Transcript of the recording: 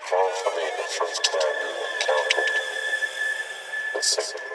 Follow me the first time you encountered the signal.